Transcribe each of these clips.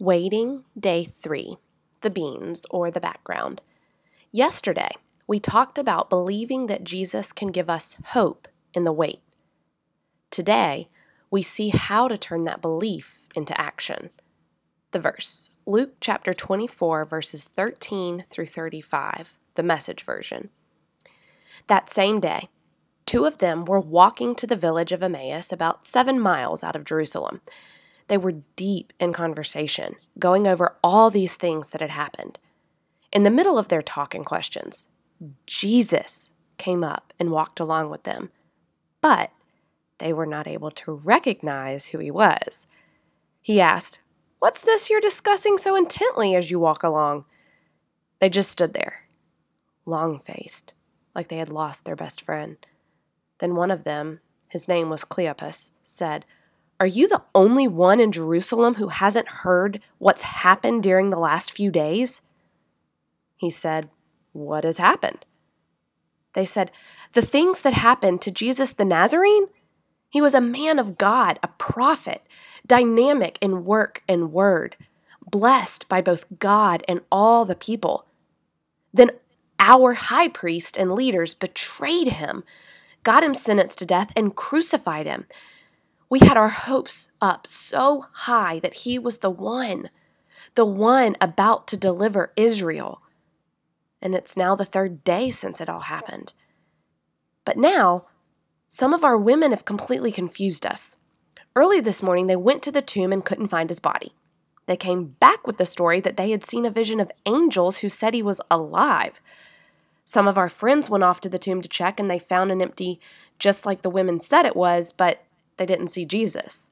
Waiting, day three the beans or the background. Yesterday, we talked about believing that Jesus can give us hope in the wait. Today, we see how to turn that belief into action. The verse Luke chapter 24, verses 13 through 35, the message version. That same day, two of them were walking to the village of Emmaus, about seven miles out of Jerusalem. They were deep in conversation, going over all these things that had happened. In the middle of their talk and questions, Jesus came up and walked along with them, but they were not able to recognize who he was. He asked, What's this you're discussing so intently as you walk along? They just stood there, long faced, like they had lost their best friend. Then one of them, his name was Cleopas, said, are you the only one in Jerusalem who hasn't heard what's happened during the last few days? He said, What has happened? They said, The things that happened to Jesus the Nazarene? He was a man of God, a prophet, dynamic in work and word, blessed by both God and all the people. Then our high priest and leaders betrayed him, got him sentenced to death, and crucified him. We had our hopes up so high that he was the one, the one about to deliver Israel. And it's now the third day since it all happened. But now, some of our women have completely confused us. Early this morning, they went to the tomb and couldn't find his body. They came back with the story that they had seen a vision of angels who said he was alive. Some of our friends went off to the tomb to check and they found an empty, just like the women said it was, but they didn't see Jesus.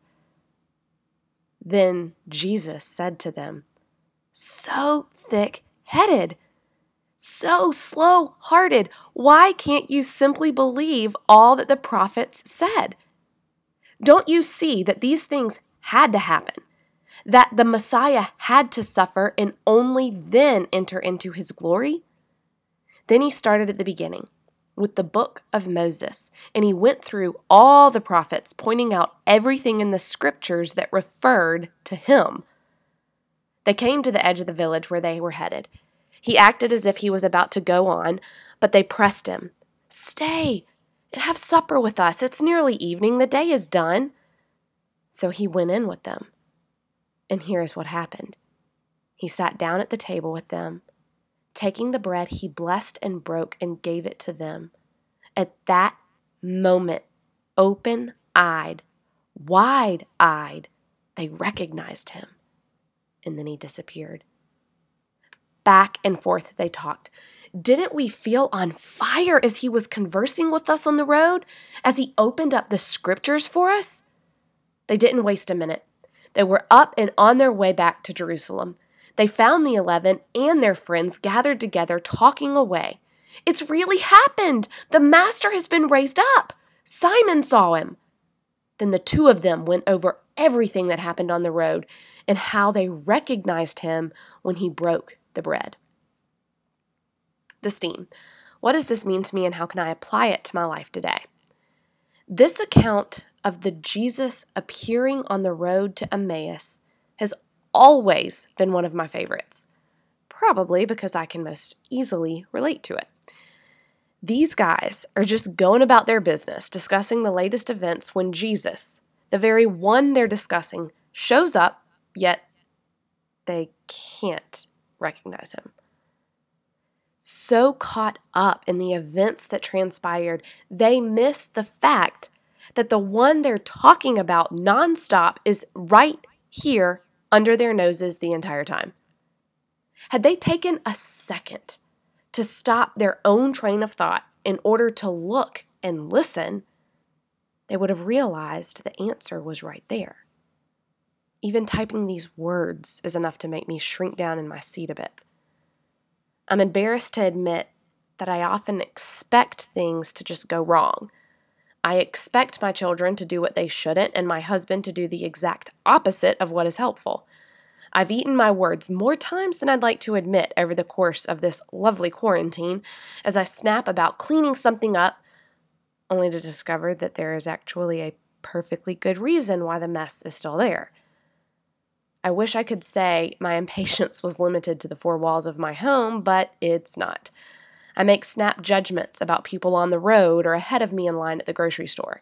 Then Jesus said to them, So thick headed, so slow hearted, why can't you simply believe all that the prophets said? Don't you see that these things had to happen? That the Messiah had to suffer and only then enter into his glory? Then he started at the beginning with the book of Moses, and he went through all the prophets, pointing out everything in the scriptures that referred to him. They came to the edge of the village where they were headed. He acted as if he was about to go on, but they pressed him. Stay and have supper with us. It's nearly evening. The day is done. So he went in with them. And here's what happened he sat down at the table with them Taking the bread, he blessed and broke and gave it to them. At that moment, open eyed, wide eyed, they recognized him. And then he disappeared. Back and forth they talked. Didn't we feel on fire as he was conversing with us on the road, as he opened up the scriptures for us? They didn't waste a minute. They were up and on their way back to Jerusalem. They found the eleven and their friends gathered together, talking away. It's really happened! The Master has been raised up! Simon saw him! Then the two of them went over everything that happened on the road and how they recognized him when he broke the bread. The steam. What does this mean to me and how can I apply it to my life today? This account of the Jesus appearing on the road to Emmaus always been one of my favorites, probably because I can most easily relate to it. These guys are just going about their business, discussing the latest events when Jesus, the very one they're discussing, shows up, yet they can't recognize him. So caught up in the events that transpired, they miss the fact that the one they're talking about nonstop is right here under their noses the entire time. Had they taken a second to stop their own train of thought in order to look and listen, they would have realized the answer was right there. Even typing these words is enough to make me shrink down in my seat a bit. I'm embarrassed to admit that I often expect things to just go wrong I expect my children to do what they shouldn't and my husband to do the exact opposite of what is helpful. I've eaten my words more times than I'd like to admit over the course of this lovely quarantine as I snap about cleaning something up, only to discover that there is actually a perfectly good reason why the mess is still there. I wish I could say my impatience was limited to the four walls of my home, but it's not. I make snap judgments about people on the road or ahead of me in line at the grocery store.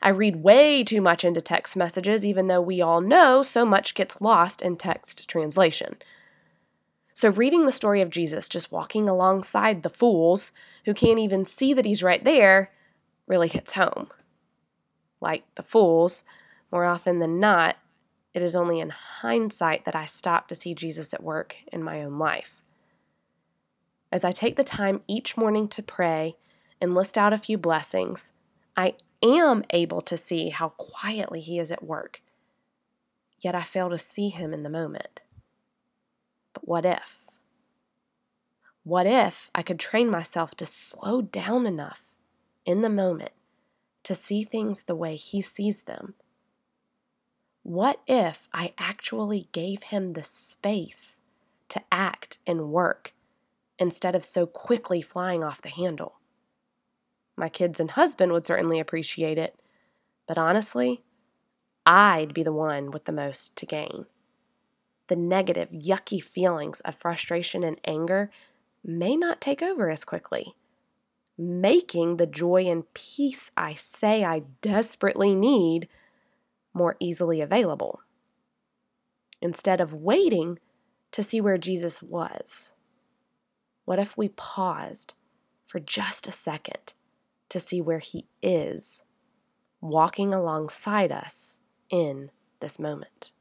I read way too much into text messages, even though we all know so much gets lost in text translation. So, reading the story of Jesus just walking alongside the fools who can't even see that he's right there really hits home. Like the fools, more often than not, it is only in hindsight that I stop to see Jesus at work in my own life. As I take the time each morning to pray and list out a few blessings, I am able to see how quietly He is at work. Yet I fail to see Him in the moment. But what if? What if I could train myself to slow down enough in the moment to see things the way He sees them? What if I actually gave him the space to act and work instead of so quickly flying off the handle? My kids and husband would certainly appreciate it, but honestly, I'd be the one with the most to gain. The negative, yucky feelings of frustration and anger may not take over as quickly, making the joy and peace I say I desperately need more easily available instead of waiting to see where Jesus was? What if we paused for just a second to see where He is walking alongside us in this moment?